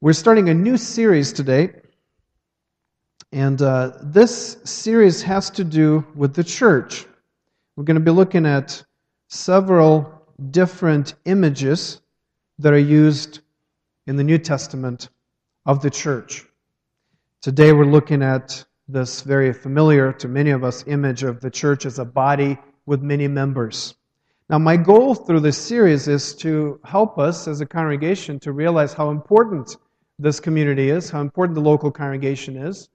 We're starting a new series today, and uh, this series has to do with the church. We're going to be looking at several different images that are used in the New Testament of the church. Today we're looking at this very familiar to many of us image of the church as a body with many members. Now, my goal through this series is to help us as a congregation to realize how important this community is, how important the local congregation is.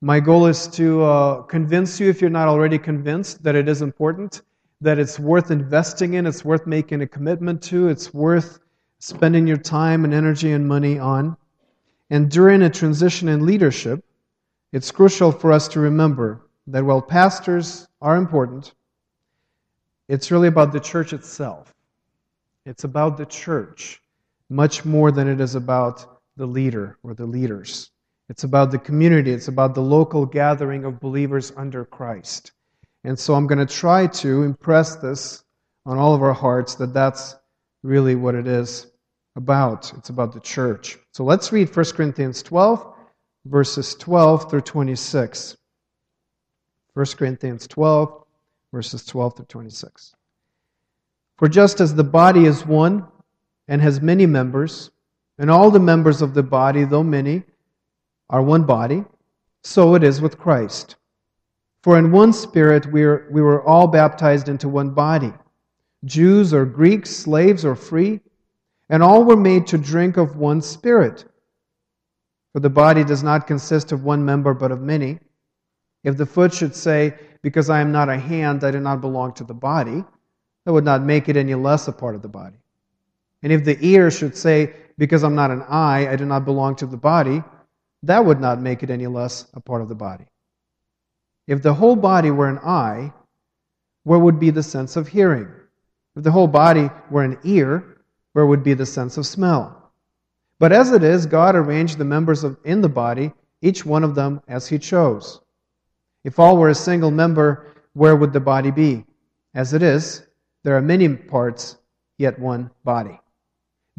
My goal is to uh, convince you, if you're not already convinced, that it is important, that it's worth investing in, it's worth making a commitment to, it's worth spending your time and energy and money on. And during a transition in leadership, it's crucial for us to remember that while pastors are important, it's really about the church itself. It's about the church much more than it is about the leader or the leaders. It's about the community, it's about the local gathering of believers under Christ. And so I'm going to try to impress this on all of our hearts that that's really what it is about. It's about the church. So let's read 1 Corinthians 12, verses 12 through 26. 1 Corinthians 12, verses 12 through 26. For just as the body is one and has many members, and all the members of the body, though many, are one body, so it is with Christ. For in one spirit we, are, we were all baptized into one body Jews or Greeks, slaves or free, and all were made to drink of one spirit. For the body does not consist of one member, but of many. If the foot should say, Because I am not a hand, I do not belong to the body, that would not make it any less a part of the body. And if the ear should say, because I'm not an eye, I do not belong to the body, that would not make it any less a part of the body. If the whole body were an eye, where would be the sense of hearing? If the whole body were an ear, where would be the sense of smell? But as it is, God arranged the members of, in the body, each one of them as He chose. If all were a single member, where would the body be? As it is, there are many parts, yet one body.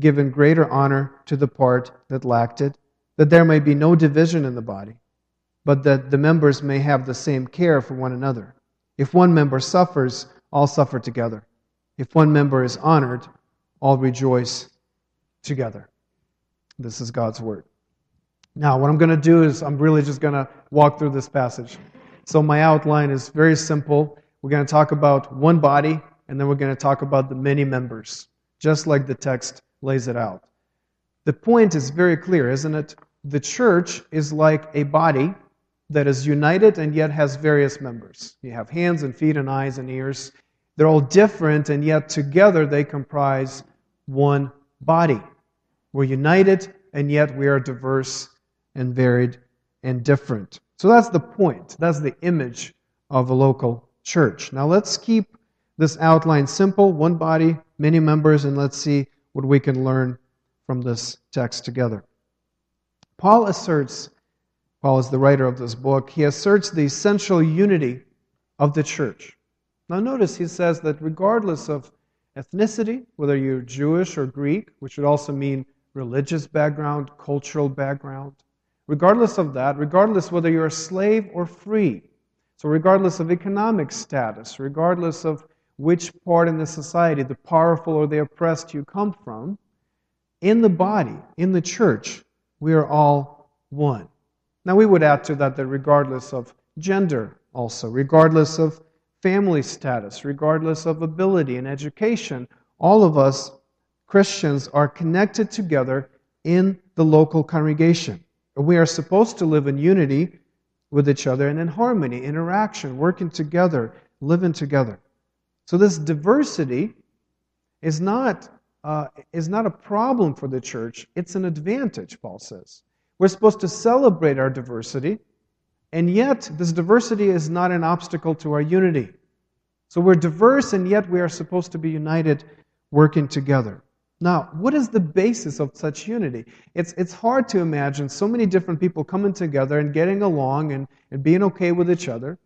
given greater honor to the part that lacked it, that there may be no division in the body, but that the members may have the same care for one another. If one member suffers, all suffer together. If one member is honored, all rejoice together. This is God's word. Now, what I'm going to do is I'm really just going to walk through this passage. So, my outline is very simple. We're going to talk about one body, and then we're going to talk about the many members, just like the text lays it out. The point is very clear, isn't it? The church is like a body that is united and yet has various members. You have hands and feet and eyes and ears. They're all different, and yet together they comprise one body. We're united, and yet we are diverse and varied and different. So that's the point. That's the image of a local church. Now let's keep this outline simple one body, many members, and let's see what we can learn from this text together. Paul asserts, Paul is the writer of this book, he asserts the essential unity of the church. Now, notice he says that regardless of ethnicity, whether you're Jewish or Greek, which would also mean religious background, cultural background, regardless of that, regardless whether you're a slave or free, so regardless of economic status, regardless of which part in the society, the powerful or the oppressed, you come from, in the body, in the church, we are all one. Now, we would add to that that regardless of gender, also, regardless of family status, regardless of ability and education, all of us Christians are connected together in the local congregation. We are supposed to live in unity with each other and in harmony, interaction, working together, living together. So this diversity is not, uh, is not a problem for the church, it's an advantage, Paul says. We're supposed to celebrate our diversity, and yet this diversity is not an obstacle to our unity. So we're diverse, and yet we are supposed to be united, working together. Now, what is the basis of such unity? It's, it's hard to imagine so many different people coming together and getting along and, and being okay with each other,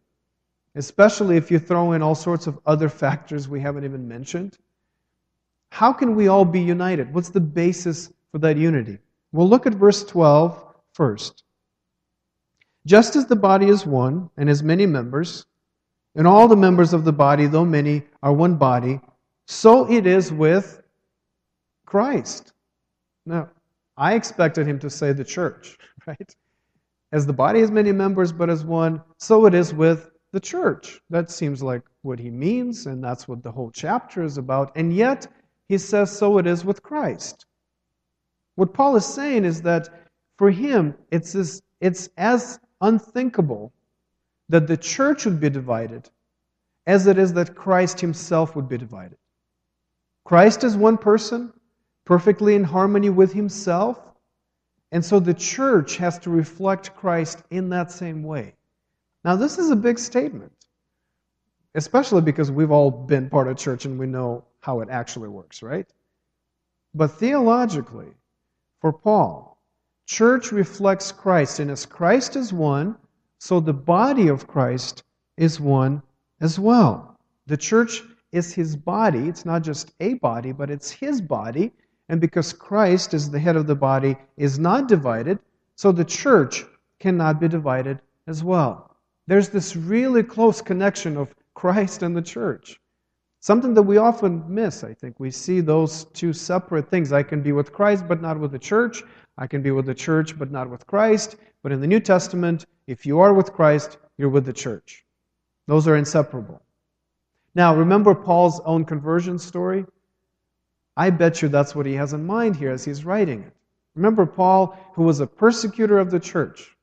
especially if you throw in all sorts of other factors we haven't even mentioned. How can we all be united? What's the basis for that unity? We'll look at verse 12 first. Just as the body is one and has many members, and all the members of the body, though many, are one body, so it is with Christ. Now, I expected him to say the church, right? As the body has many members, but as one, so it is with the church. That seems like what he means, and that's what the whole chapter is about. And yet, he says, so it is with Christ. What Paul is saying is that for him, it's as, it's as unthinkable that the church would be divided as it is that Christ himself would be divided. Christ is one person, perfectly in harmony with himself, and so the church has to reflect Christ in that same way. Now, this is a big statement, especially because we've all been part of church and we know how it actually works, right? But theologically, for Paul, church reflects Christ, and as Christ is one, so the body of Christ is one as well. The church is his body. It's not just a body, but it's his body. And because Christ is the head of the body, is not divided, so the church cannot be divided as well. There's this really close connection of Christ and the church. Something that we often miss, I think. We see those two separate things. I can be with Christ, but not with the church. I can be with the church, but not with Christ. But in the New Testament, if you are with Christ, you're with the church. Those are inseparable. Now, remember Paul's own conversion story? I bet you that's what he has in mind here as he's writing it. Remember Paul, who was a persecutor of the church.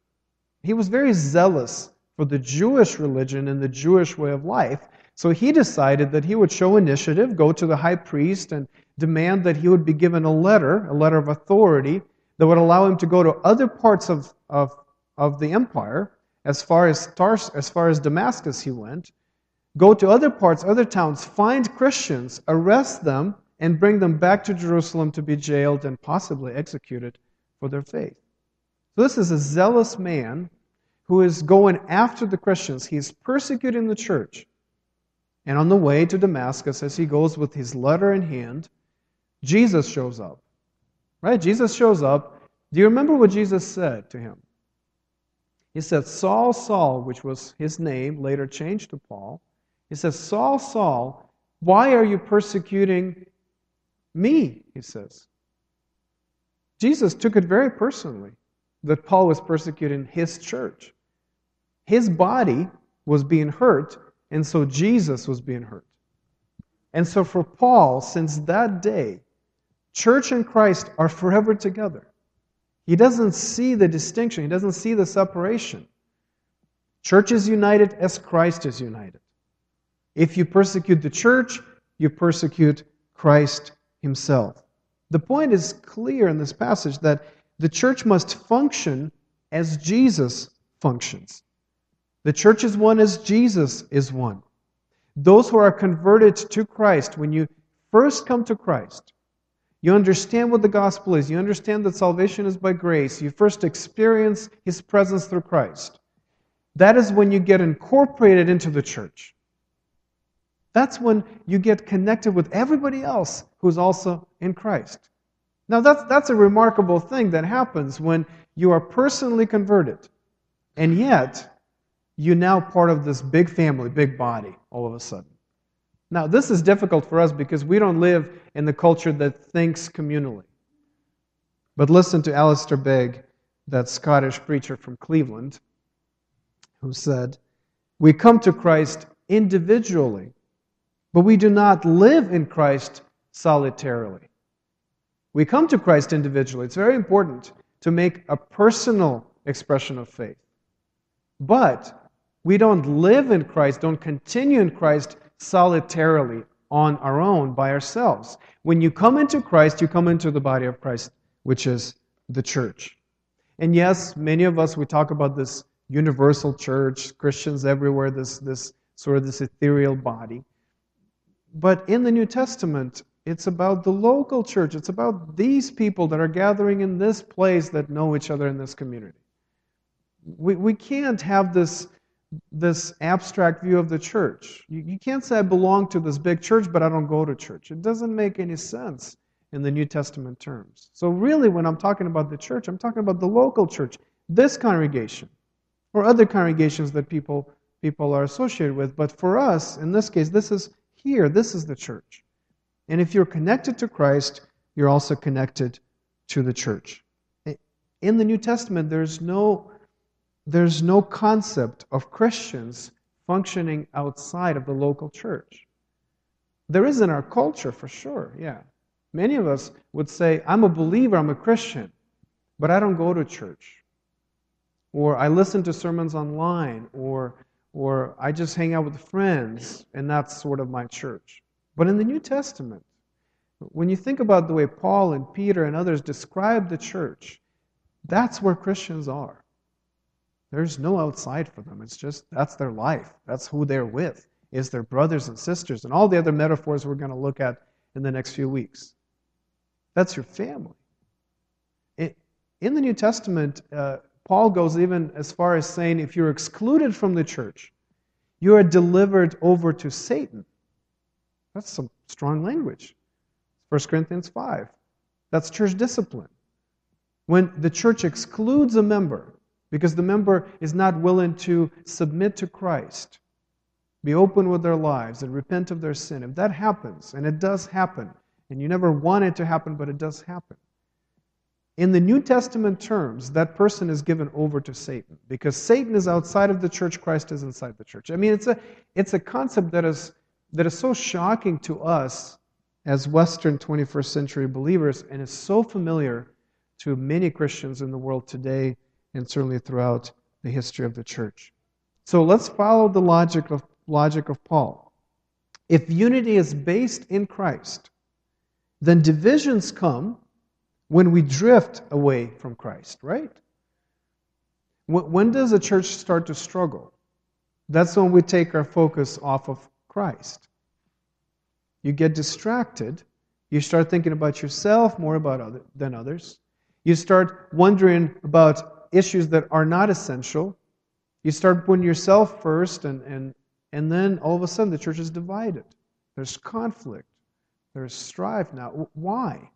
He was very zealous for the Jewish religion and the Jewish way of life. So he decided that he would show initiative, go to the high priest, and demand that he would be given a letter, a letter of authority, that would allow him to go to other parts of, of, of the empire, as far as, Tars, as far as Damascus he went, go to other parts, other towns, find Christians, arrest them, and bring them back to Jerusalem to be jailed and possibly executed for their faith. So this is a zealous man who is going after the Christians. He's persecuting the church. And on the way to Damascus, as he goes with his letter in hand, Jesus shows up. Right? Jesus shows up. Do you remember what Jesus said to him? He said, Saul, Saul, which was his name, later changed to Paul. He says, Saul, Saul, why are you persecuting me? He says. Jesus took it very personally that Paul was persecuting his church. His body was being hurt and so Jesus was being hurt. And so for Paul, since that day, church and Christ are forever together. He doesn't see the distinction, he doesn't see the separation. Church is united as Christ is united. If you persecute the church, you persecute Christ himself. The point is clear in this passage that the church must function as Jesus functions. The church is one as Jesus is one. Those who are converted to Christ, when you first come to Christ, you understand what the gospel is. You understand that salvation is by grace. You first experience his presence through Christ. That is when you get incorporated into the church. That's when you get connected with everybody else who's also in Christ. Now, that's, that's a remarkable thing that happens when you are personally converted. And yet, you're now part of this big family, big body, all of a sudden. Now, this is difficult for us because we don't live in the culture that thinks communally. But listen to Alistair Begg, that Scottish preacher from Cleveland, who said, We come to Christ individually, but we do not live in Christ solitarily. We come to Christ individually. It's very important to make a personal expression of faith. But we don't live in Christ, don't continue in Christ solitarily on our own by ourselves. When you come into Christ, you come into the body of Christ, which is the church. And yes, many of us, we talk about this universal church, Christians everywhere, this, this sort of this ethereal body. But in the New Testament, it's about the local church. It's about these people that are gathering in this place that know each other in this community. We, we can't have this, this abstract view of the church. You, you can't say, I belong to this big church, but I don't go to church. It doesn't make any sense in the New Testament terms. So, really, when I'm talking about the church, I'm talking about the local church, this congregation, or other congregations that people, people are associated with. But for us, in this case, this is here, this is the church. And if you're connected to Christ, you're also connected to the church. In the New Testament, there's no, there's no concept of Christians functioning outside of the local church. There is in our culture, for sure, yeah. Many of us would say, I'm a believer, I'm a Christian, but I don't go to church. Or I listen to sermons online, or, or I just hang out with friends, and that's sort of my church. But in the New Testament, when you think about the way Paul and Peter and others describe the church, that's where Christians are. There's no outside for them. It's just that's their life. That's who they're with, is their brothers and sisters, and all the other metaphors we're going to look at in the next few weeks. That's your family. In the New Testament, uh, Paul goes even as far as saying if you're excluded from the church, you are delivered over to Satan. That's some strong language. 1 Corinthians 5. That's church discipline. When the church excludes a member because the member is not willing to submit to Christ, be open with their lives, and repent of their sin, if that happens, and it does happen, and you never want it to happen, but it does happen. In the New Testament terms, that person is given over to Satan because Satan is outside of the church, Christ is inside the church. I mean, it's a, it's a concept that is that is so shocking to us as Western 21st century believers and is so familiar to many Christians in the world today and certainly throughout the history of the church. So let's follow the logic of, logic of Paul. If unity is based in Christ, then divisions come when we drift away from Christ, right? When does a church start to struggle? That's when we take our focus off of Christ. You get distracted. You start thinking about yourself more about other, than others. You start wondering about issues that are not essential. You start putting yourself first, and, and, and then all of a sudden the church is divided. There's conflict. There's strife now. Why?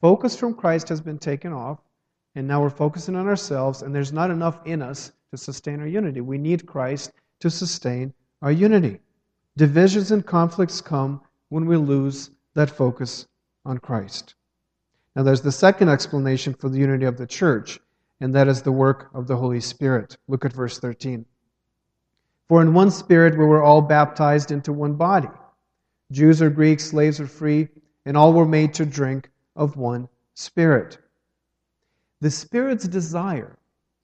Focus from Christ has been taken off, and now we're focusing on ourselves, and there's not enough in us to sustain our unity. We need Christ to sustain our unity. Divisions and conflicts come when we lose that focus on Christ. Now, there's the second explanation for the unity of the church, and that is the work of the Holy Spirit. Look at verse 13. For in one Spirit we were all baptized into one body Jews or Greeks, slaves or free, and all were made to drink of one Spirit. The Spirit's desire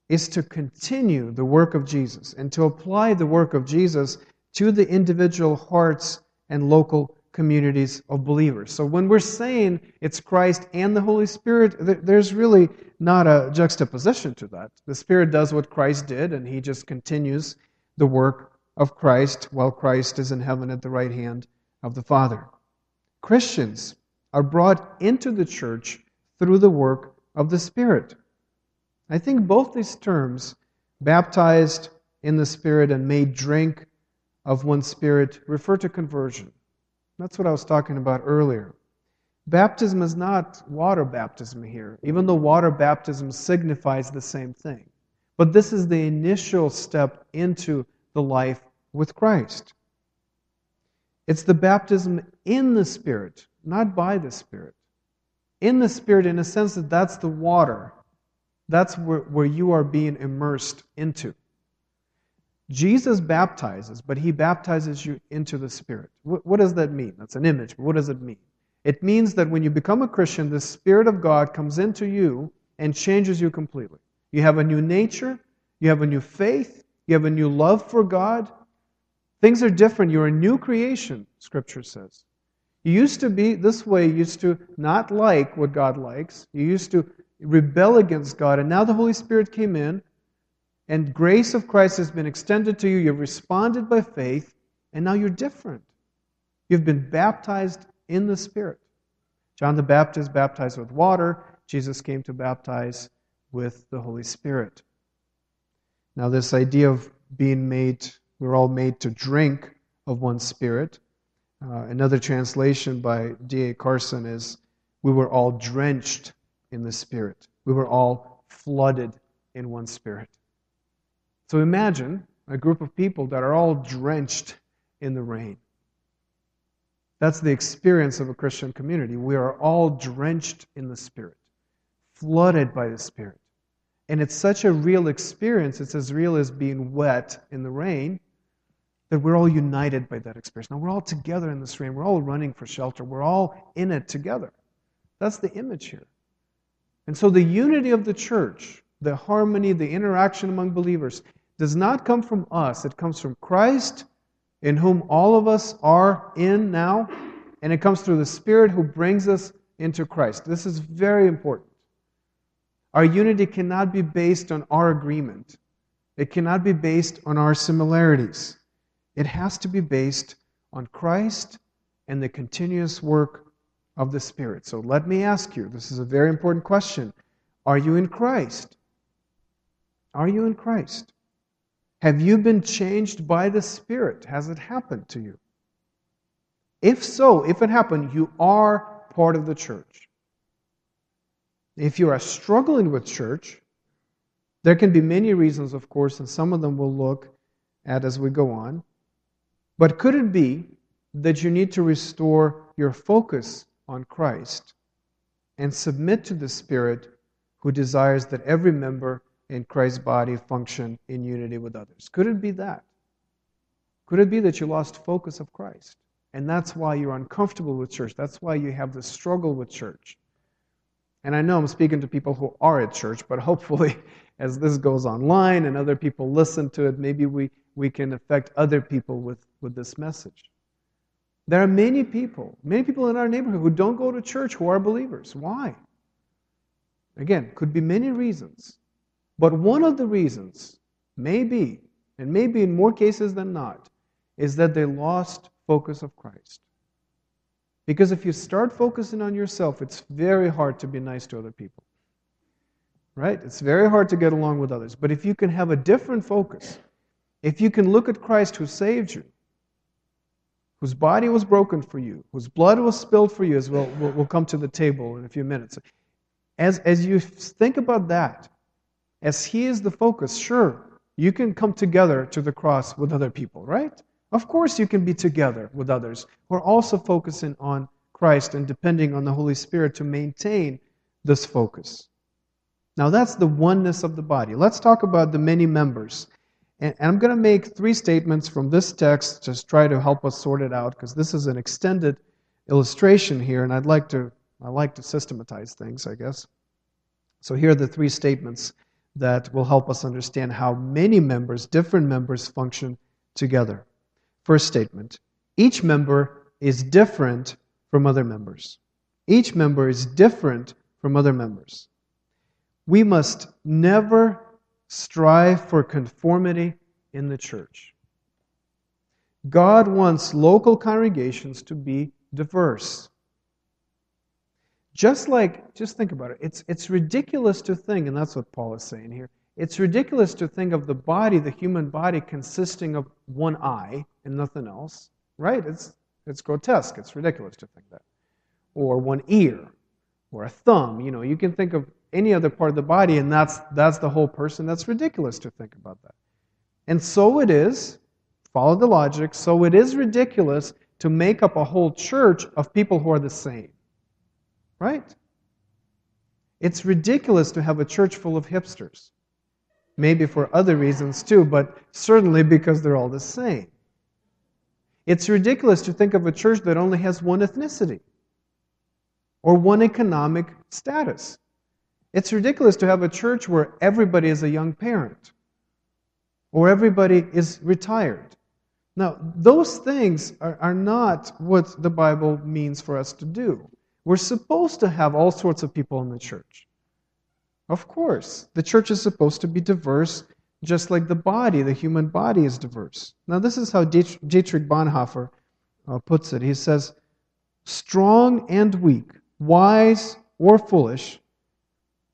is to continue the work of Jesus and to apply the work of Jesus to the individual hearts and local communities of believers. So when we're saying it's Christ and the Holy Spirit, there's really not a juxtaposition to that. The Spirit does what Christ did, and He just continues the work of Christ while Christ is in heaven at the right hand of the Father. Christians are brought into the church through the work of the Spirit. I think both these terms, baptized in the Spirit and made drink of one spirit refer to conversion. That's what I was talking about earlier. Baptism is not water baptism here, even though water baptism signifies the same thing. But this is the initial step into the life with Christ. It's the baptism in the Spirit, not by the Spirit. In the Spirit, in a sense that that's the water. That's where, where you are being immersed into. Jesus baptizes, but he baptizes you into the Spirit. What, what, does that mean? That's an image, but what does it mean? It means that when you become a Christian, the Spirit of God comes into you and changes you completely. You have a new nature, you have a new faith, you have a new love for God. Things are different. You're a new creation, Scripture says. You used to be this way, you used to not like what God likes. You used to rebel against God, and now the Holy Spirit came in, and grace of Christ has been extended to you. You've responded by faith, and now you're different. You've been baptized in the Spirit. John the Baptist baptized with water, Jesus came to baptize with the Holy Spirit. Now, this idea of being made, we're all made to drink of one Spirit. Uh, another translation by D.A. Carson is, we were all drenched in the Spirit. We were all flooded in one Spirit. So imagine a group of people that are all drenched in the rain. That's the experience of a Christian community. We are all drenched in the Spirit, flooded by the Spirit. And it's such a real experience, it's as real as being wet in the rain, that we're all united by that experience. Now, we're all together in this rain. We're all running for shelter. We're all in it together. That's the image here. And so the unity of the church, the harmony, the interaction among believers, does not come from us. It comes from Christ, in whom all of us are in now, and it comes through the Spirit who brings us into Christ. This is very important. Our unity cannot be based on our agreement, it cannot be based on our similarities. It has to be based on Christ and the continuous work of the Spirit. So let me ask you this is a very important question. Are you in Christ? Are you in Christ? Have you been changed by the Spirit? Has it happened to you? If so, if it happened, you are part of the church. If you are struggling with church, there can be many reasons, of course, and some of them we'll look at as we go on. But could it be that you need to restore your focus on Christ and submit to the Spirit who desires that every member in Christ's body function in unity with others. Could it be that? Could it be that you lost focus of Christ? And that's why you're uncomfortable with church. That's why you have the struggle with church. And I know I'm speaking to people who are at church, but hopefully, as this goes online and other people listen to it, maybe we, we can affect other people with, with this message. There are many people, many people in our neighborhood who don't go to church who are believers. Why? Again, could be many reasons. But one of the reasons, maybe, and maybe in more cases than not, is that they lost focus of Christ. Because if you start focusing on yourself, it's very hard to be nice to other people. Right? It's very hard to get along with others. But if you can have a different focus, if you can look at Christ who saved you, whose body was broken for you, whose blood was spilled for you, as we'll, we'll, come to the table in a few minutes. As, as you think about that, as He is the focus, sure, you can come together to the cross with other people, right? Of course, you can be together with others who are also focusing on Christ and depending on the Holy Spirit to maintain this focus. Now, that's the oneness of the body. Let's talk about the many members. And, I'm going to make three statements from this text, just try to help us sort it out, because this is an extended illustration here, and I'd like to I like to systematize things, I guess. So here are the three statements that will help us understand how many members, different members, function together. First statement each member is different from other members. Each member is different from other members. We must never strive for conformity in the church. God wants local congregations to be diverse. Just like, just think about it. It's, it's ridiculous to think, and that's what Paul is saying here. It's ridiculous to think of the body, the human body, consisting of one eye and nothing else, right? It's, it's grotesque. It's ridiculous to think that. Or one ear, or a thumb. You know, you can think of any other part of the body, and that's, that's the whole person. That's ridiculous to think about that. And so it is, follow the logic, so it is ridiculous to make up a whole church of people who are the same. Right? It's ridiculous to have a church full of hipsters. Maybe for other reasons too, but certainly because they're all the same. It's ridiculous to think of a church that only has one ethnicity or one economic status. It's ridiculous to have a church where everybody is a young parent or everybody is retired. Now, those things are, are not what the Bible means for us to do. We're supposed to have all sorts of people in the church. Of course, the church is supposed to be diverse, just like the body, the human body is diverse. Now, this is how Dietrich Bonhoeffer uh, puts it. He says, strong and weak, wise or foolish,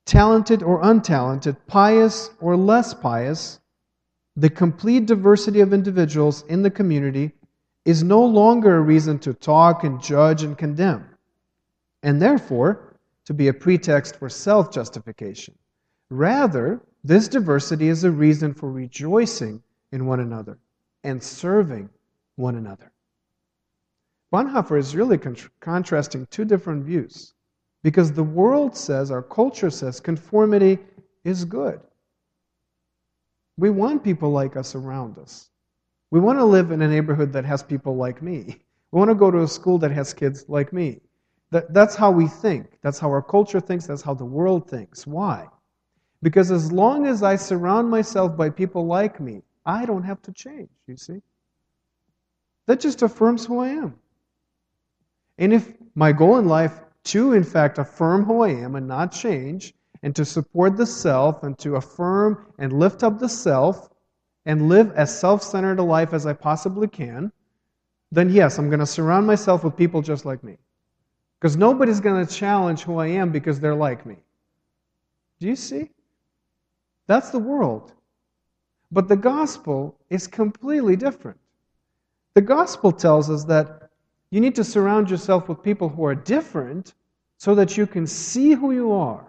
talented or untalented, pious or less pious, the complete diversity of individuals in the community is no longer a reason to talk and judge and condemn, and therefore to be a pretext for self justification. Rather, this diversity is a reason for rejoicing in one another and serving one another. Bonhoeffer is really con- contrasting two different views because the world says, our culture says, conformity is good. We want people like us around us. We want to live in a neighborhood that has people like me. We want to go to a school that has kids like me. That, that's how we think. That's how our culture thinks. That's how the world thinks. Why? Because as long as I surround myself by people like me, I don't have to change, you see? That just affirms who I am. And if my goal in life to, in fact, affirm who I am and not change, and to support the self, and to affirm and lift up the self, and live as self centered a life as I possibly can, then yes, I'm going to surround myself with people just like me. Because nobody's going to challenge who I am because they're like me. Do you see? That's the world. But the gospel is completely different. The gospel tells us that you need to surround yourself with people who are different so that you can see who you are,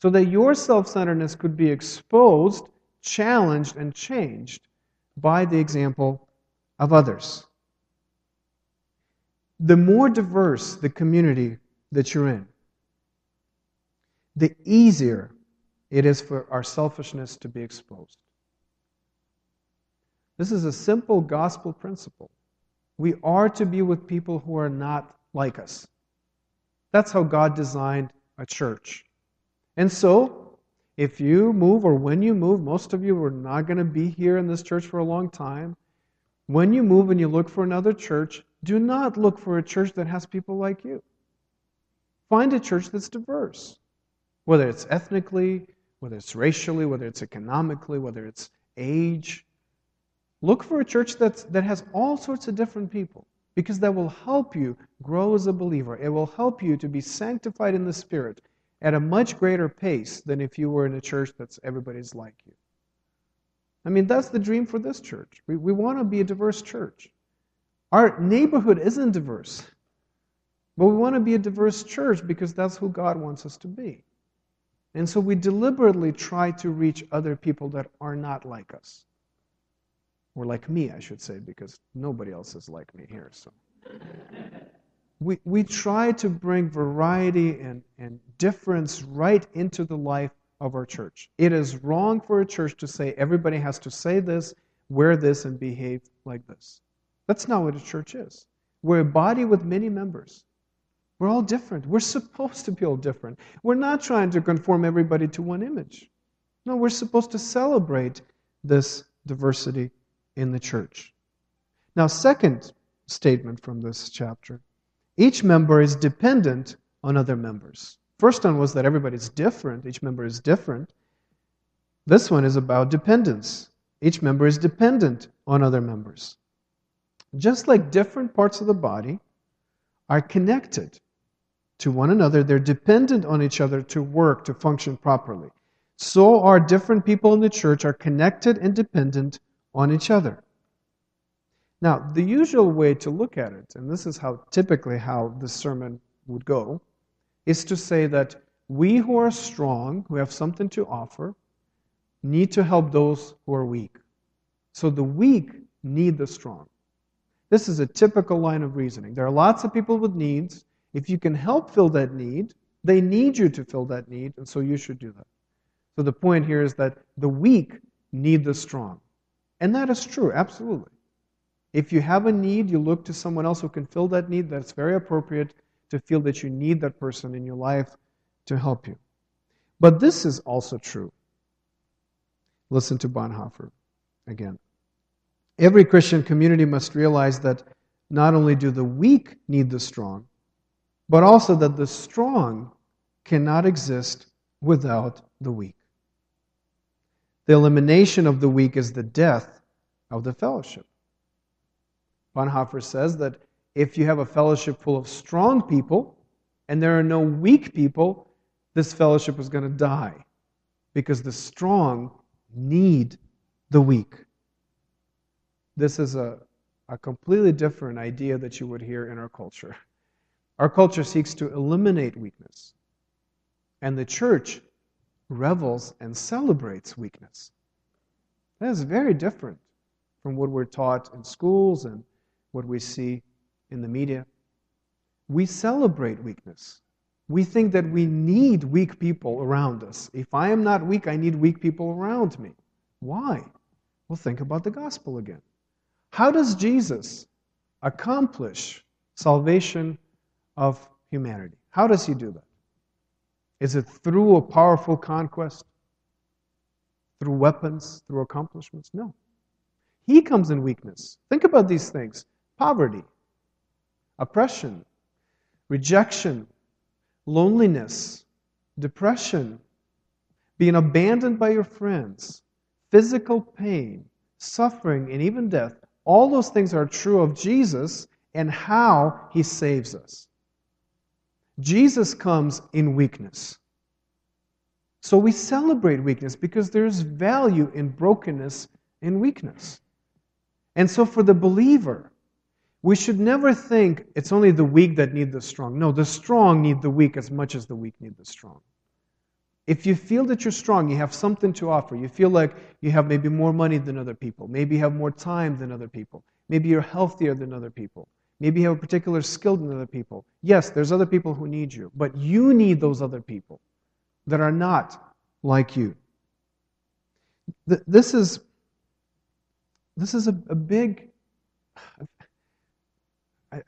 so that your self centeredness could be exposed, challenged, and changed by the example of others the more diverse the community that you're in, the easier it is for our selfishness to be exposed. This is a simple gospel principle. We are to be with people who are not like us. That's how God designed a church. And so, if you move or when you move, most of you are not going to be here in this church for a long time. When you move and you look for another church, do not look for a church that has people like you. Find a church that's diverse, whether it's ethnically, whether it's racially, whether it's economically, whether it's age. Look for a church that's, that has all sorts of different people because that will help you grow as a believer. It will help you to be sanctified in the Spirit at a much greater pace than if you were in a church that's everybody's like you. I mean, that's the dream for this church. We, we want to be a diverse church. Our neighborhood isn't diverse, but we want to be a diverse church because that's who God wants us to be. And so we deliberately try to reach other people that are not like us. Or like me, I should say, because nobody else is like me here. So we, we try to bring variety and, and difference right into the life of our church. It is wrong for a church to say everybody has to say this, wear this, and behave like this. That's not what a church is. We're a body with many members. We're all different. We're supposed to be all different. We're not trying to conform everybody to one image. No, we're supposed to celebrate this diversity in the church. Now, second statement from this chapter each member is dependent on other members. First one was that everybody's different, each member is different. This one is about dependence. Each member is dependent on other members. Just like different parts of the body are connected to one another, they're dependent on each other to work, to function properly. So are different people in the church are connected and dependent on each other. Now, the usual way to look at it, and this is how typically how the sermon would go, is to say that we who are strong, who have something to offer, need to help those who are weak. So the weak need the strong. This is a typical line of reasoning. There are lots of people with needs. If you can help fill that need, they need you to fill that need, and so you should do that. So the point here is that the weak need the strong. And that is true, absolutely. If you have a need, you look to someone else who can fill that need, that's very appropriate to feel that you need that person in your life to help you. But this is also true. Listen to Bonhoeffer again. Every Christian community must realize that not only do the weak need the strong, but also that the strong cannot exist without the weak. The elimination of the weak is the death of the fellowship. Bonhoeffer says that if you have a fellowship full of strong people and there are no weak people, this fellowship is going to die because the strong need the weak. This is a, a completely different idea that you would hear in our culture. Our culture seeks to eliminate weakness, and the church revels and celebrates weakness. That is very different from what we're taught in schools and what we see in the media. We celebrate weakness. We think that we need weak people around us. If I am not weak, I need weak people around me. Why? Well, think about the gospel again. How does Jesus accomplish salvation of humanity? How does he do that? Is it through a powerful conquest? Through weapons? Through accomplishments? No. He comes in weakness. Think about these things poverty, oppression, rejection, loneliness, depression, being abandoned by your friends, physical pain, suffering, and even death. All those things are true of Jesus and how he saves us. Jesus comes in weakness. So we celebrate weakness because there's value in brokenness and weakness. And so for the believer, we should never think it's only the weak that need the strong. No, the strong need the weak as much as the weak need the strong. If you feel that you're strong, you have something to offer, you feel like you have maybe more money than other people, maybe you have more time than other people, maybe you're healthier than other people, maybe you have a particular skill than other people. Yes, there's other people who need you, but you need those other people that are not like you. This is, this is a, a big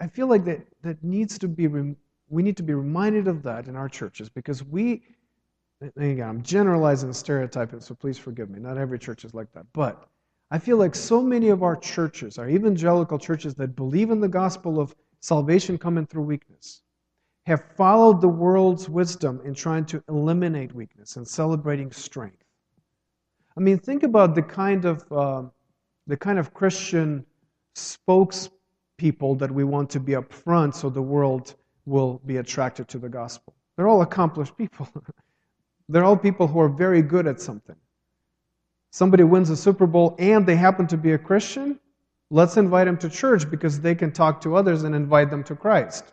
I, feel like that, that needs to be, we need to be reminded of that in our churches because we, again, I'm generalizing the stereotyping, so please forgive me. Not every church is like that. But I feel like so many of our churches, our evangelical churches that believe in the gospel of salvation coming through weakness, have followed the world's wisdom in trying to eliminate weakness and celebrating strength. I mean, think about the kind of uh, the kind of Christian spokespeople that we want to be up front so the world will be attracted to the gospel. They're all accomplished people. They're all people who are very good at something. Somebody wins a Super Bowl and they happen to be a Christian, let's invite them to church because they can talk to others and invite them to Christ.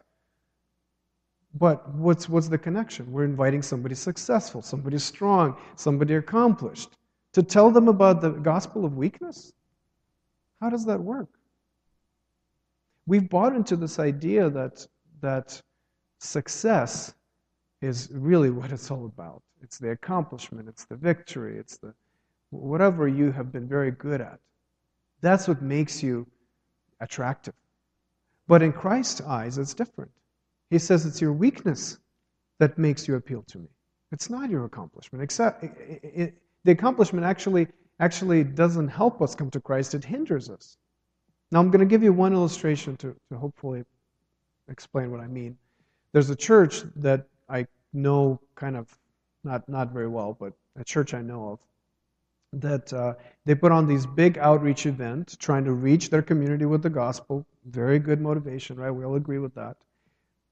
But what's, what's the connection? We're inviting somebody successful, somebody strong, somebody accomplished to tell them about the gospel of weakness? How does that work? We've bought into this idea that, that success is really what it's all about. It's the accomplishment, it's the victory, it's the whatever you have been very good at. That's what makes you attractive. But in Christ's eyes, it's different. He says it's your weakness that makes you appeal to me. It's not your accomplishment. Except it, it, the accomplishment actually actually doesn't help us come to Christ. It hinders us. Now, I'm going to give you one illustration to, to hopefully explain what I mean. There's a church that I know kind of, not, not very well, but a church I know of, that uh, they put on these big outreach events trying to reach their community with the gospel. Very good motivation, right? We all agree with that.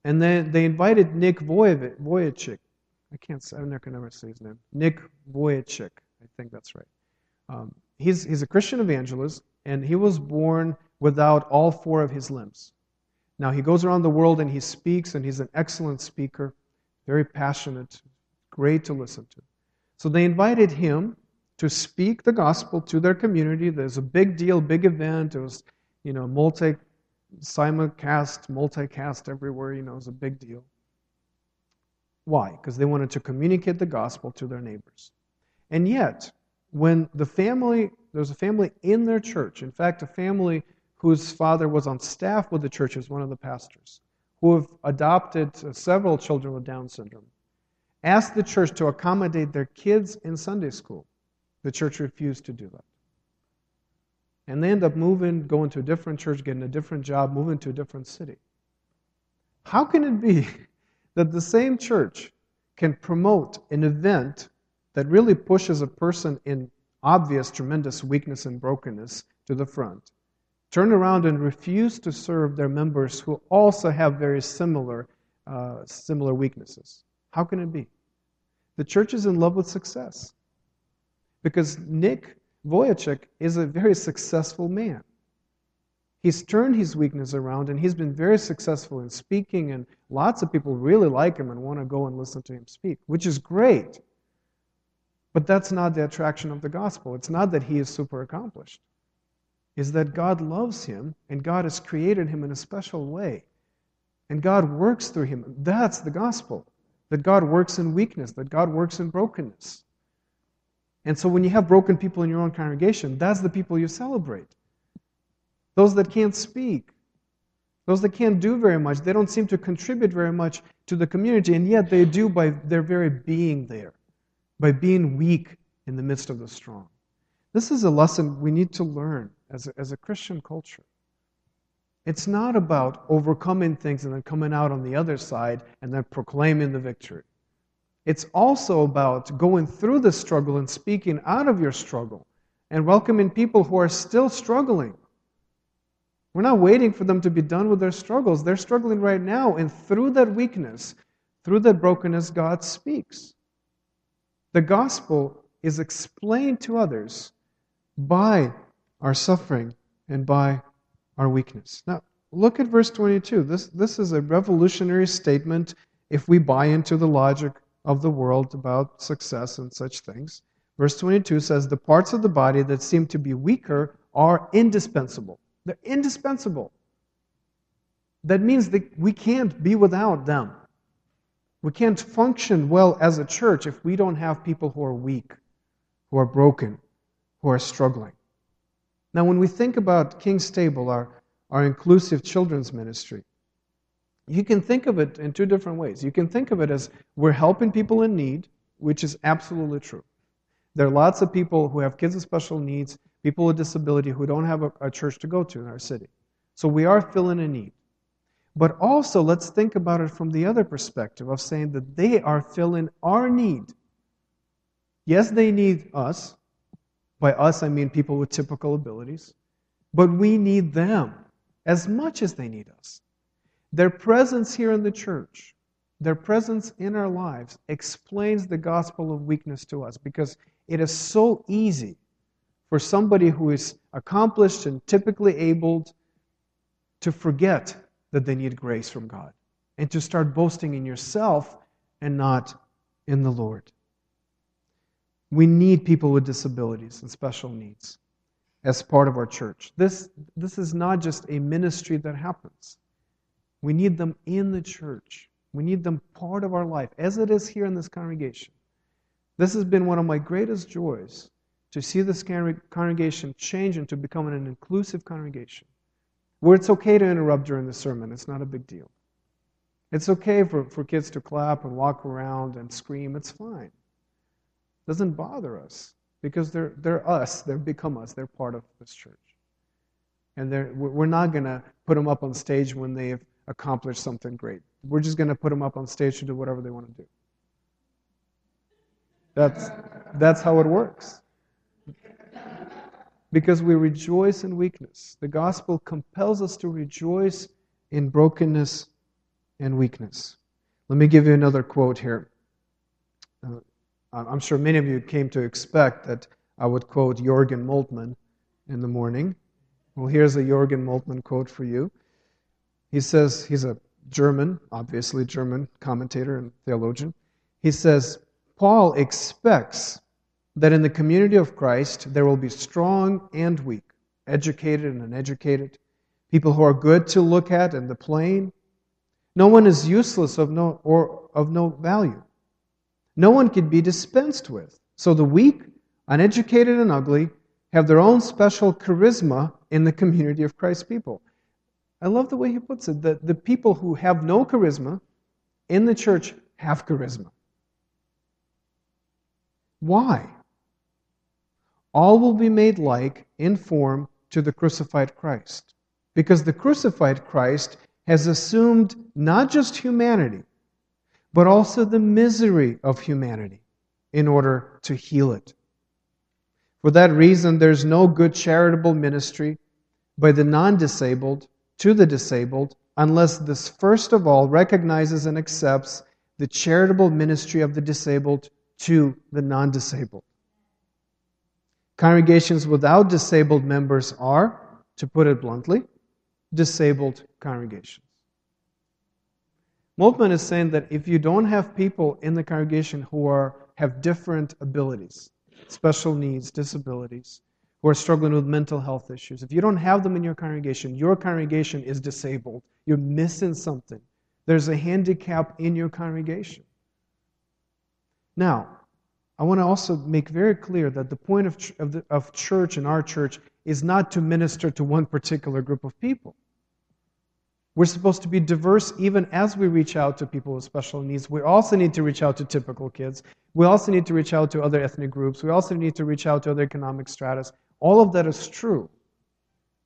And then they invited Nick Vujicic. I can't say, I'm not going to ever say his name. Nick Vujicic. I think that's right. Um, he's, he's a Christian evangelist, and he was born without all four of his limbs. Now, he goes around the world and he speaks, and he's an excellent speaker, very passionate, great to listen to. So they invited him to speak the gospel to their community. There's a big deal, big event. It was, you know, multi simulcast, multicast everywhere. You know, it was a big deal. Why? Because they wanted to communicate the gospel to their neighbors. And yet, when the family, there's a family in their church, in fact, a family whose father was on staff with the church as one of the pastors, who have adopted uh, several children with Down syndrome, asked the church to accommodate their kids in Sunday school. The church refused to do that. And they end up moving, going to a different church, getting a different job, moving to a different city. How can it be that the same church can promote an event that really pushes a person in obvious, tremendous weakness and brokenness to the front, turn around and refuse to serve their members who also have very similar, uh, similar weaknesses. How can it be? The church is in love with success because Nick Vujicic is a very successful man. He's turned his weakness around and he's been very successful in speaking, and lots of people really like him and want to go and listen to him speak, which is great. But that's not the attraction of the gospel. It's not that he is super accomplished. Is that God loves him and God has created him in a special way. And God works through him. That's the gospel. That God works in weakness, that God works in brokenness. And so when you have broken people in your own congregation, that's the people you celebrate. Those that can't speak, those that can't do very much, they don't seem to contribute very much to the community, and yet they do by their very being there by being weak in the midst of the strong. This is a lesson we need to learn as a, as a Christian culture. It's not about overcoming things and then coming out on the other side and then proclaiming the victory. It's also about going through the struggle and speaking out of your struggle and welcoming people who are still struggling. We're not waiting for them to be done with their struggles. They're struggling right now, and through that weakness, through that brokenness, God speaks. The gospel is explained to others by our suffering and by our weakness. Now, look at verse 22. This, this is a revolutionary statement if we buy into the logic of the world about success and such things. Verse 22 says, The parts of the body that seem to be weaker are indispensable. They're indispensable. That means that we can't be without them. We can't function well as a church if we don't have people who are weak, who are broken, who are struggling. Now, when we think about King's Table, our, our inclusive children's ministry, you can think of it in two different ways. You can think of it as we're helping people in need, which is absolutely true. There are lots of people who have kids with special needs, people with disability who don't have a, a church to go to in our city. So we are filling a need. But also, let's think about it from the other perspective of saying that they are filling our need. Yes, they need us. By us, I mean people with typical abilities. But we need them as much as they need us. Their presence here in the church, their presence in our lives, explains the gospel of weakness to us because it is so easy for somebody who is accomplished and typically abled to forget that they need grace from God and to start boasting in yourself and not in the Lord. We need people with disabilities and special needs as part of our church. This, this is not just a ministry that happens. We need them in the church. We need them part of our life, as it is here in this congregation. This has been one of my greatest joys to see this congregation change into becoming an inclusive congregation where it's okay to interrupt during the sermon. It's not a big deal. It's okay for, for kids to clap and walk around and scream. It's fine. Doesn't bother us because they're, they're us. They've become us. They're part of this church. And we're not going to put them up on stage when they've accomplished something great. We're just going to put them up on stage to do whatever they want to do. That's, that's how it works because we rejoice in weakness. The gospel compels us to rejoice in brokenness and weakness. Let me give you another quote here. Uh, I'm sure many of you came to expect that I would quote Jürgen Moltmann in the morning. Well, here's a Jürgen Moltmann quote for you. He says, he's a German, obviously German commentator and theologian. He says, Paul expects that in the community of Christ there will be strong and weak, educated and uneducated, people who are good to look at and the plain. No one is useless of no, or of no value. No one can be dispensed with. So the weak, uneducated, and ugly have their own special charisma in the community of Christ's people. I love the way he puts it that the people who have no charisma in the church have charisma. Why? all will be made like in form to the crucified Christ. Because the crucified Christ has assumed not just humanity, but also the misery of humanity in order to heal it. For that reason, there's no good charitable ministry by the non disabled to the disabled unless this first of all recognizes and accepts the charitable ministry of the disabled to the non disabled. Congregations without disabled members are, to put it bluntly, disabled congregations. Moltmann is saying that if you don't have people in the congregation who are, have different abilities, special needs, disabilities, who are struggling with mental health issues, if you don't have them in your congregation, your congregation is disabled. You're missing something. There's a handicap in your congregation. Now, I want to also make very clear that the point of, of, the, of church and our church is not to minister to one particular group of people. We're supposed to be diverse even as we reach out to people with special needs. We also need to reach out to typical kids. We also need to reach out to other ethnic groups. We also need to reach out to other economic stratas. All of that is true.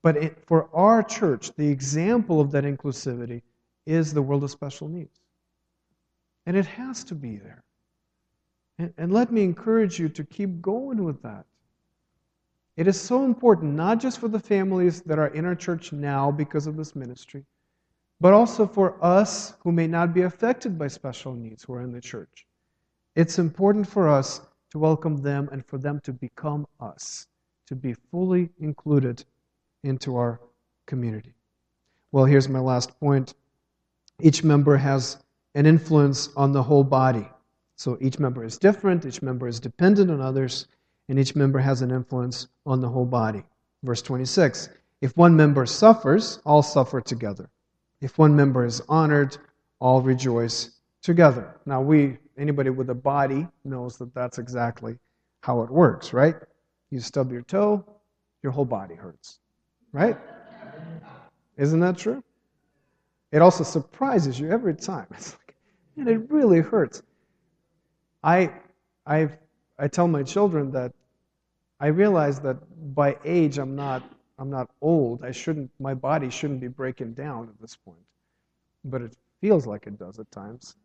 But it, for our church, the example of that inclusivity is the world of special needs. And it has to be there. And, and let me encourage you to keep going with that. It is so important, not just for the families that are in our church now because of this ministry, but also for us who may not be affected by special needs who are in the church. It's important for us to welcome them and for them to become us, to be fully included into our community. Well, here's my last point. Each member has an influence on the whole body. So each member is different, each member is dependent on others, and each member has an influence on the whole body. Verse 26 If one member suffers, all suffer together. If one member is honored, all rejoice together. Now, we, anybody with a body, knows that that's exactly how it works, right? You stub your toe, your whole body hurts, right? Isn't that true? It also surprises you every time. It's like, man, it really hurts. I, I, I tell my children that I realize that by age I'm not I'm not old. I shouldn't, my body shouldn't be breaking down at this point. But it feels like it does at times.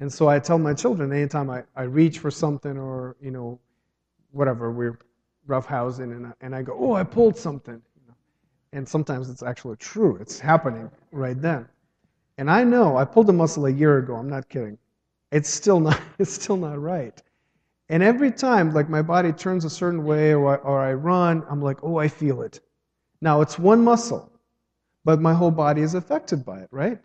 And so I tell my children anytime I, I reach for something or, you know, whatever, we're roughhousing and I, and I go, oh, I pulled something. And sometimes it's actually true. It's happening right then. And I know I pulled a muscle a year ago. I'm not kidding. It's still not, it's still not right. And every time, like my body turns a certain way or I, or I run, I'm like, oh, I feel it. Now, it's one muscle, but my whole body is affected by it, right?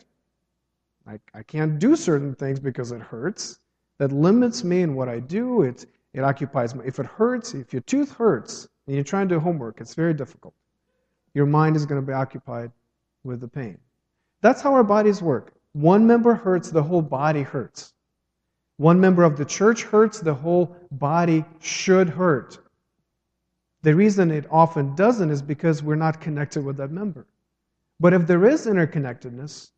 I, I can't do certain things because it hurts. That limits me in what I do. It, it occupies me. If it hurts, if your tooth hurts and you're trying to do homework, it's very difficult. Your mind is going to be occupied with the pain. That's how our bodies work. One member hurts, the whole body hurts. One member of the church hurts, the whole body should hurt. The reason it often doesn't is because we're not connected with that member. But if there is interconnectedness,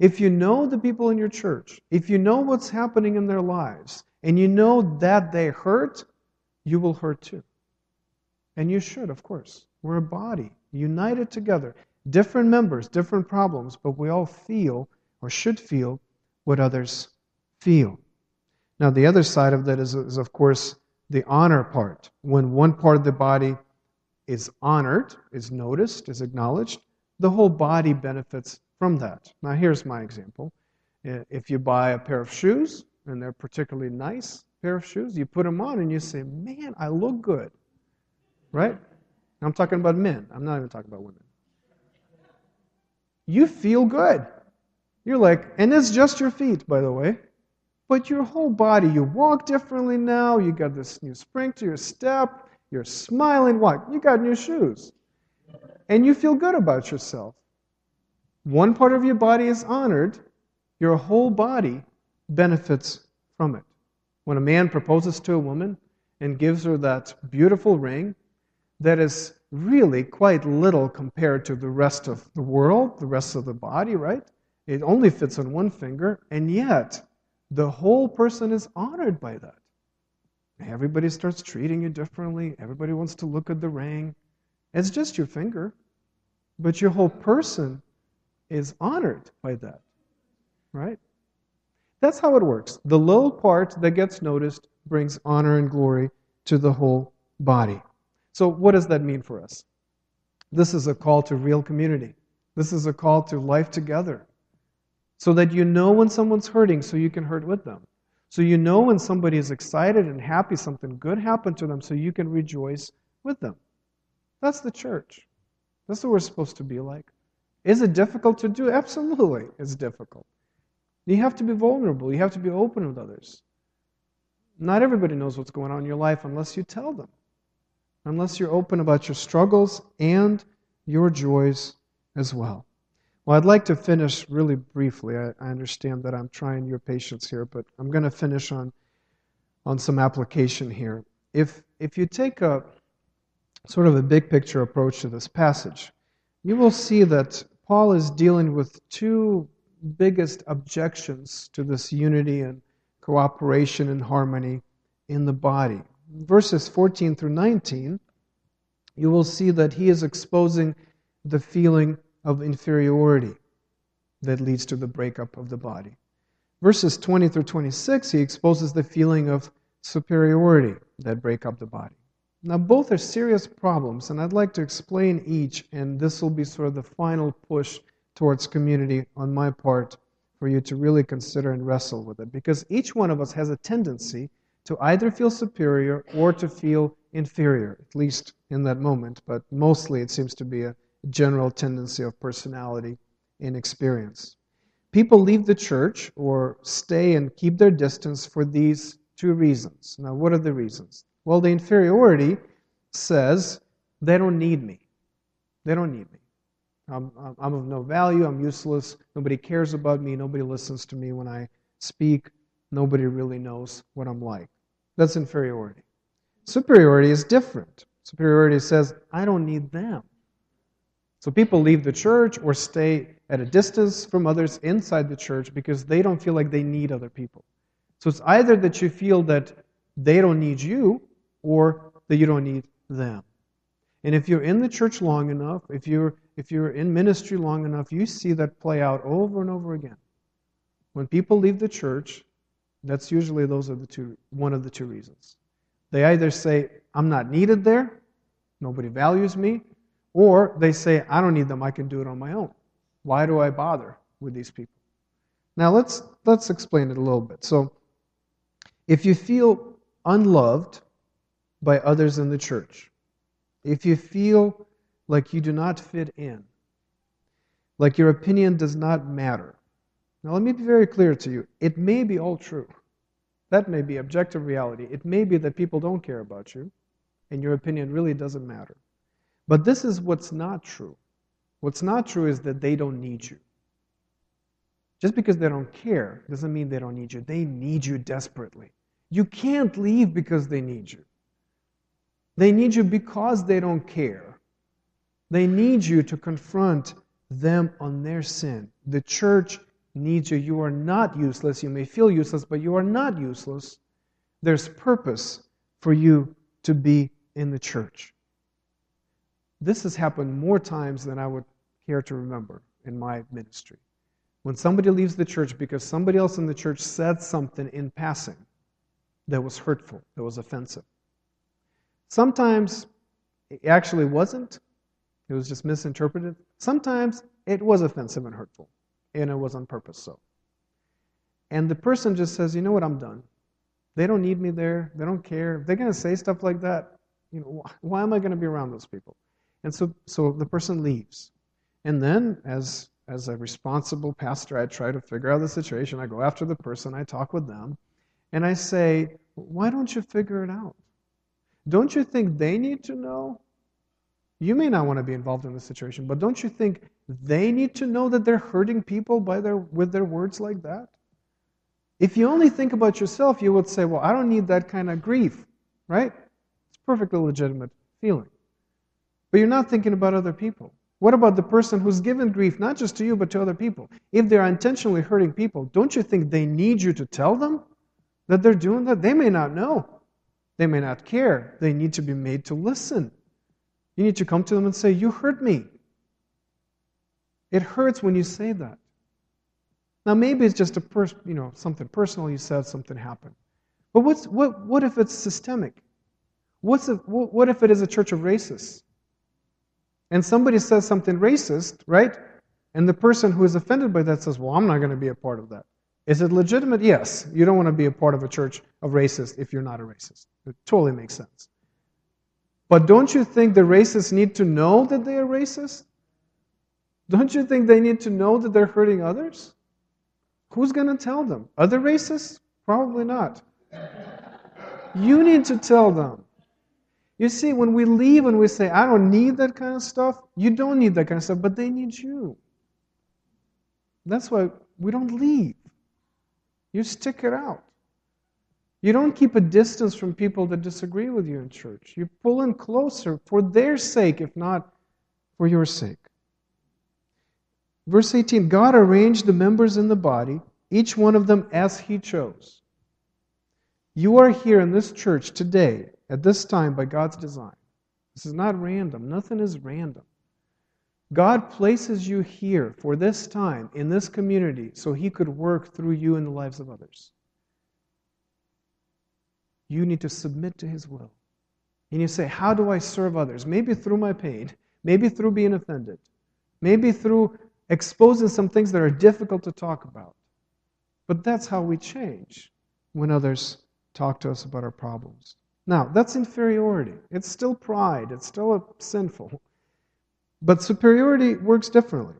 if you know the people in your church, if you know what's happening in their lives, and you know that they hurt, you will hurt too. And you should, of course. We're a body, united together. Different members, different problems, but we all feel or should feel what others feel. Now, the other side of that is, is of course, the honor part. When one part of the body is honored, is noticed, is acknowledged, the whole body benefits from that. Now, here's my example. If you buy a pair of shoes, and they're particularly nice pair of shoes, you put them on and you say, Man, I look good. Right? I'm talking about men. I'm not even talking about women. You feel good. You're like, and it's just your feet, by the way but your whole body, you walk differently now, you got this new spring to your step, you're smiling. What? You got new shoes. And you feel good about yourself. One part of your body is honored, your whole body benefits from it. When a man proposes to a woman and gives her that beautiful ring, that is really quite little compared to the rest of the world, the rest of the body, right? It only fits on one finger, and yet the whole person is honored by that. Everybody starts treating you differently. Everybody wants to look at the ring. It's just your finger, but your whole person is honored by that, right? That's how it works. The little part that gets noticed brings honor and glory to the whole body. So, what does that mean for us? This is a call to real community. This is a call to life together. So that you know when someone's hurting, so you can hurt with them. So you know when somebody is excited and happy, something good happened to them, so you can rejoice with them. That's the church. That's what we're supposed to be like. Is it difficult to do? Absolutely, it's difficult. You have to be vulnerable. You have to be open with others. Not everybody knows what's going on in your life unless you tell them, unless you're open about your struggles and your joys as well. Well, I'd like to finish really briefly. I, I understand that I'm trying your patience here, but I'm going to finish on, on some application here. If, if you take a sort of a big picture approach to this passage, you will see that Paul is dealing with two biggest objections to this unity and cooperation and harmony in the body. Verses 14 through 19, you will see that he is exposing the feeling of inferiority that leads to the breakup of the body. Verses 20 through 26, he exposes the feeling of superiority that break up the body. Now, both are serious problems, and I'd like to explain each, and this will be sort of the final push towards community on my part for you to really consider and wrestle with it. Because each one of us has a tendency to either feel superior or to feel inferior, at least in that moment, but mostly it seems to be a general tendency of personality and experience. People leave the church or stay and keep their distance for these two reasons. Now, what are the reasons? Well, the inferiority says they don't need me. They don't need me. I'm, I'm of no value. I'm useless. Nobody cares about me. Nobody listens to me when I speak. Nobody really knows what I'm like. That's inferiority. Superiority is different. Superiority says, I don't need them. So people leave the church or stay at a distance from others inside the church because they don't feel like they need other people. So it's either that you feel that they don't need you or that you don't need them. And if you're in the church long enough, if you're if you're in ministry long enough, you see that play out over and over again. When people leave the church, that's usually those are the two one of the two reasons. They either say, I'm not needed there, nobody values me, or they say, I don't need them, I can do it on my own. Why do I bother with these people? Now let's let's explain it a little bit. So if you feel unloved by others in the church, if you feel like you do not fit in, like your opinion does not matter. Now, let me be very clear to you. It may be all true. That may be objective reality. It may be that people don't care about you, and your opinion really doesn't matter. But this is what's not true. What's not true is that they don't need you. Just because they don't care doesn't mean they don't need you. They need you desperately. You can't leave because they need you. They need you because they don't care. They need you to confront them on their sin. The church needs you. You are not useless. You may feel useless, but you are not useless. There's purpose for you to be in the church. This has happened more times than I would care to remember in my ministry. When somebody leaves the church because somebody else in the church said something in passing that was hurtful, that was offensive. Sometimes it actually wasn't, it was just misinterpreted. Sometimes it was offensive and hurtful, and it was on purpose so. And the person just says, you know what, I'm done. They don't need me there. They don't care. If they're going to say stuff like that, you know, why am I going to be around those people? And so, so the person leaves. And then, as, as a responsible pastor, I try to figure out the situation. I go after the person, I talk with them, and I say, why don't you figure it out? Don't you think they need to know you may not want to be involved in the situation, but don't you think they need to know that they're hurting people by their, with their words like that? If you only think about yourself, you would say, Well, I don't need that kind of grief, right? It's perfectly legitimate feeling. But you're not thinking about other people. What about the person who's given grief, not just to you, but to other people? If they're intentionally hurting people, don't you think they need you to tell them that they're doing that? They may not know. They may not care. They need to be made to listen. You need to come to them and say, You hurt me. It hurts when you say that. Now, maybe it's just a pers- you know something personal you said, something happened. But what's, what, what if it's systemic? What's if, what if it is a church of racists? And somebody says something racist, right? And the person who is offended by that says, Well, I'm not going to be a part of that. Is it legitimate? Yes. You don't want to be a part of a church of racists if you're not a racist. It totally makes sense. But don't you think the racists need to know that they are racist? Don't you think they need to know that they're hurting others? Who's going to tell them? Other racists? Probably not. You need to tell them. You see, when we leave and we say, I don't need that kind of stuff, you don't need that kind of stuff, but they need you. That's why we don't leave. You stick it out. You don't keep a distance from people that disagree with you in church. You pull in closer for their sake, if not for your sake. Verse 18 God arranged the members in the body, each one of them as He chose. You are here in this church today, at this time, by God's design. This is not random, nothing is random. God places you here for this time in this community so He could work through you in the lives of others. You need to submit to His will. And you say, How do I serve others? Maybe through my pain, maybe through being offended, maybe through exposing some things that are difficult to talk about. But that's how we change when others talk to us about our problems. Now, that's inferiority. It's still pride, it's still a sinful. But superiority works differently.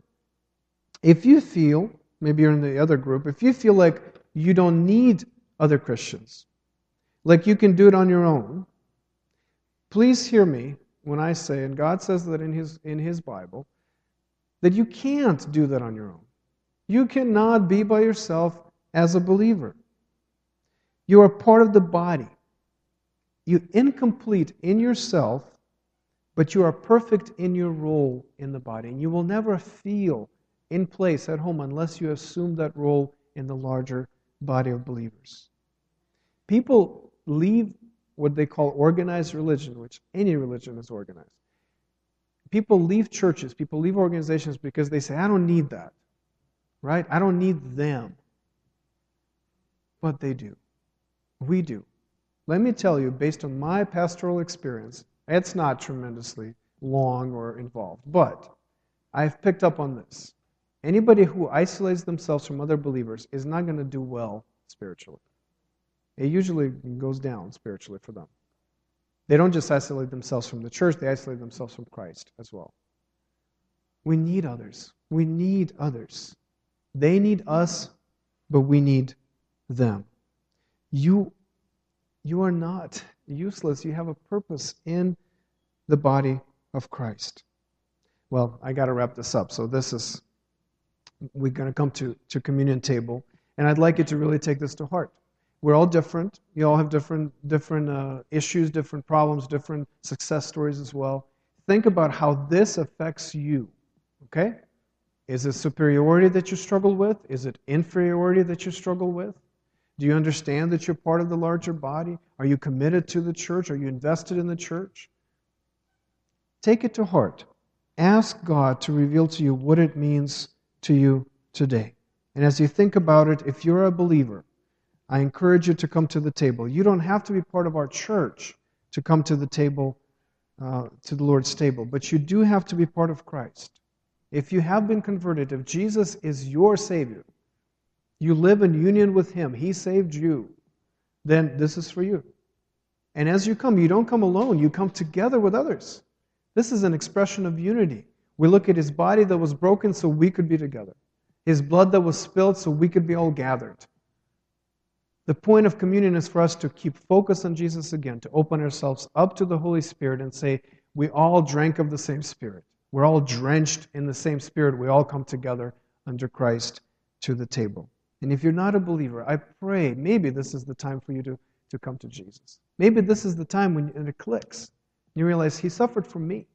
If you feel, maybe you're in the other group, if you feel like you don't need other Christians, like you can do it on your own, please hear me when I say, and God says that in His, in his Bible, that you can't do that on your own. You cannot be by yourself as a believer. You are part of the body. You incomplete in yourself but you are perfect in your role in the body. And you will never feel in place at home unless you assume that role in the larger body of believers. People leave what they call organized religion, which any religion is organized. People leave churches, people leave organizations because they say, I don't need that, right? I don't need them. But they do. We do. Let me tell you, based on my pastoral experience, it's not tremendously long or involved, but I've picked up on this. Anybody who isolates themselves from other believers is not going to do well spiritually. It usually goes down spiritually for them. They don't just isolate themselves from the church, they isolate themselves from Christ as well. We need others. We need others. They need us, but we need them. You, you are not useless. You have a purpose in the body of Christ. Well, I got to wrap this up. So this is we're going to come to to communion table, and I'd like you to really take this to heart. We're all different. You all have different different uh, issues, different problems, different success stories as well. Think about how this affects you. Okay? Is it superiority that you struggle with? Is it inferiority that you struggle with? Do you understand that you're part of the larger body? Are you committed to the church? Are you invested in the church? Take it to heart. Ask God to reveal to you what it means to you today. And as you think about it, if you're a believer, I encourage you to come to the table. You don't have to be part of our church to come to the table, uh, to the Lord's table, but you do have to be part of Christ. If you have been converted, if Jesus is your Savior, you live in union with Him, He saved you, then this is for you. And as you come, you don't come alone, you come together with others. This is an expression of unity. We look at His body that was broken so we could be together, His blood that was spilled so we could be all gathered. The point of communion is for us to keep focus on Jesus again, to open ourselves up to the Holy Spirit and say, We all drank of the same Spirit. We're all drenched in the same Spirit. We all come together under Christ to the table. And if you're not a believer, I pray maybe this is the time for you to, to come to Jesus. Maybe this is the time when it clicks. You realize He suffered for me.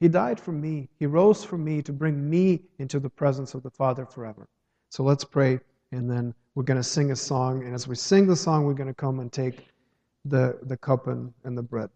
He died for me. He rose for me to bring me into the presence of the Father forever. So let's pray, and then we're going to sing a song. And as we sing the song, we're going to come and take the, the cup and, and the bread.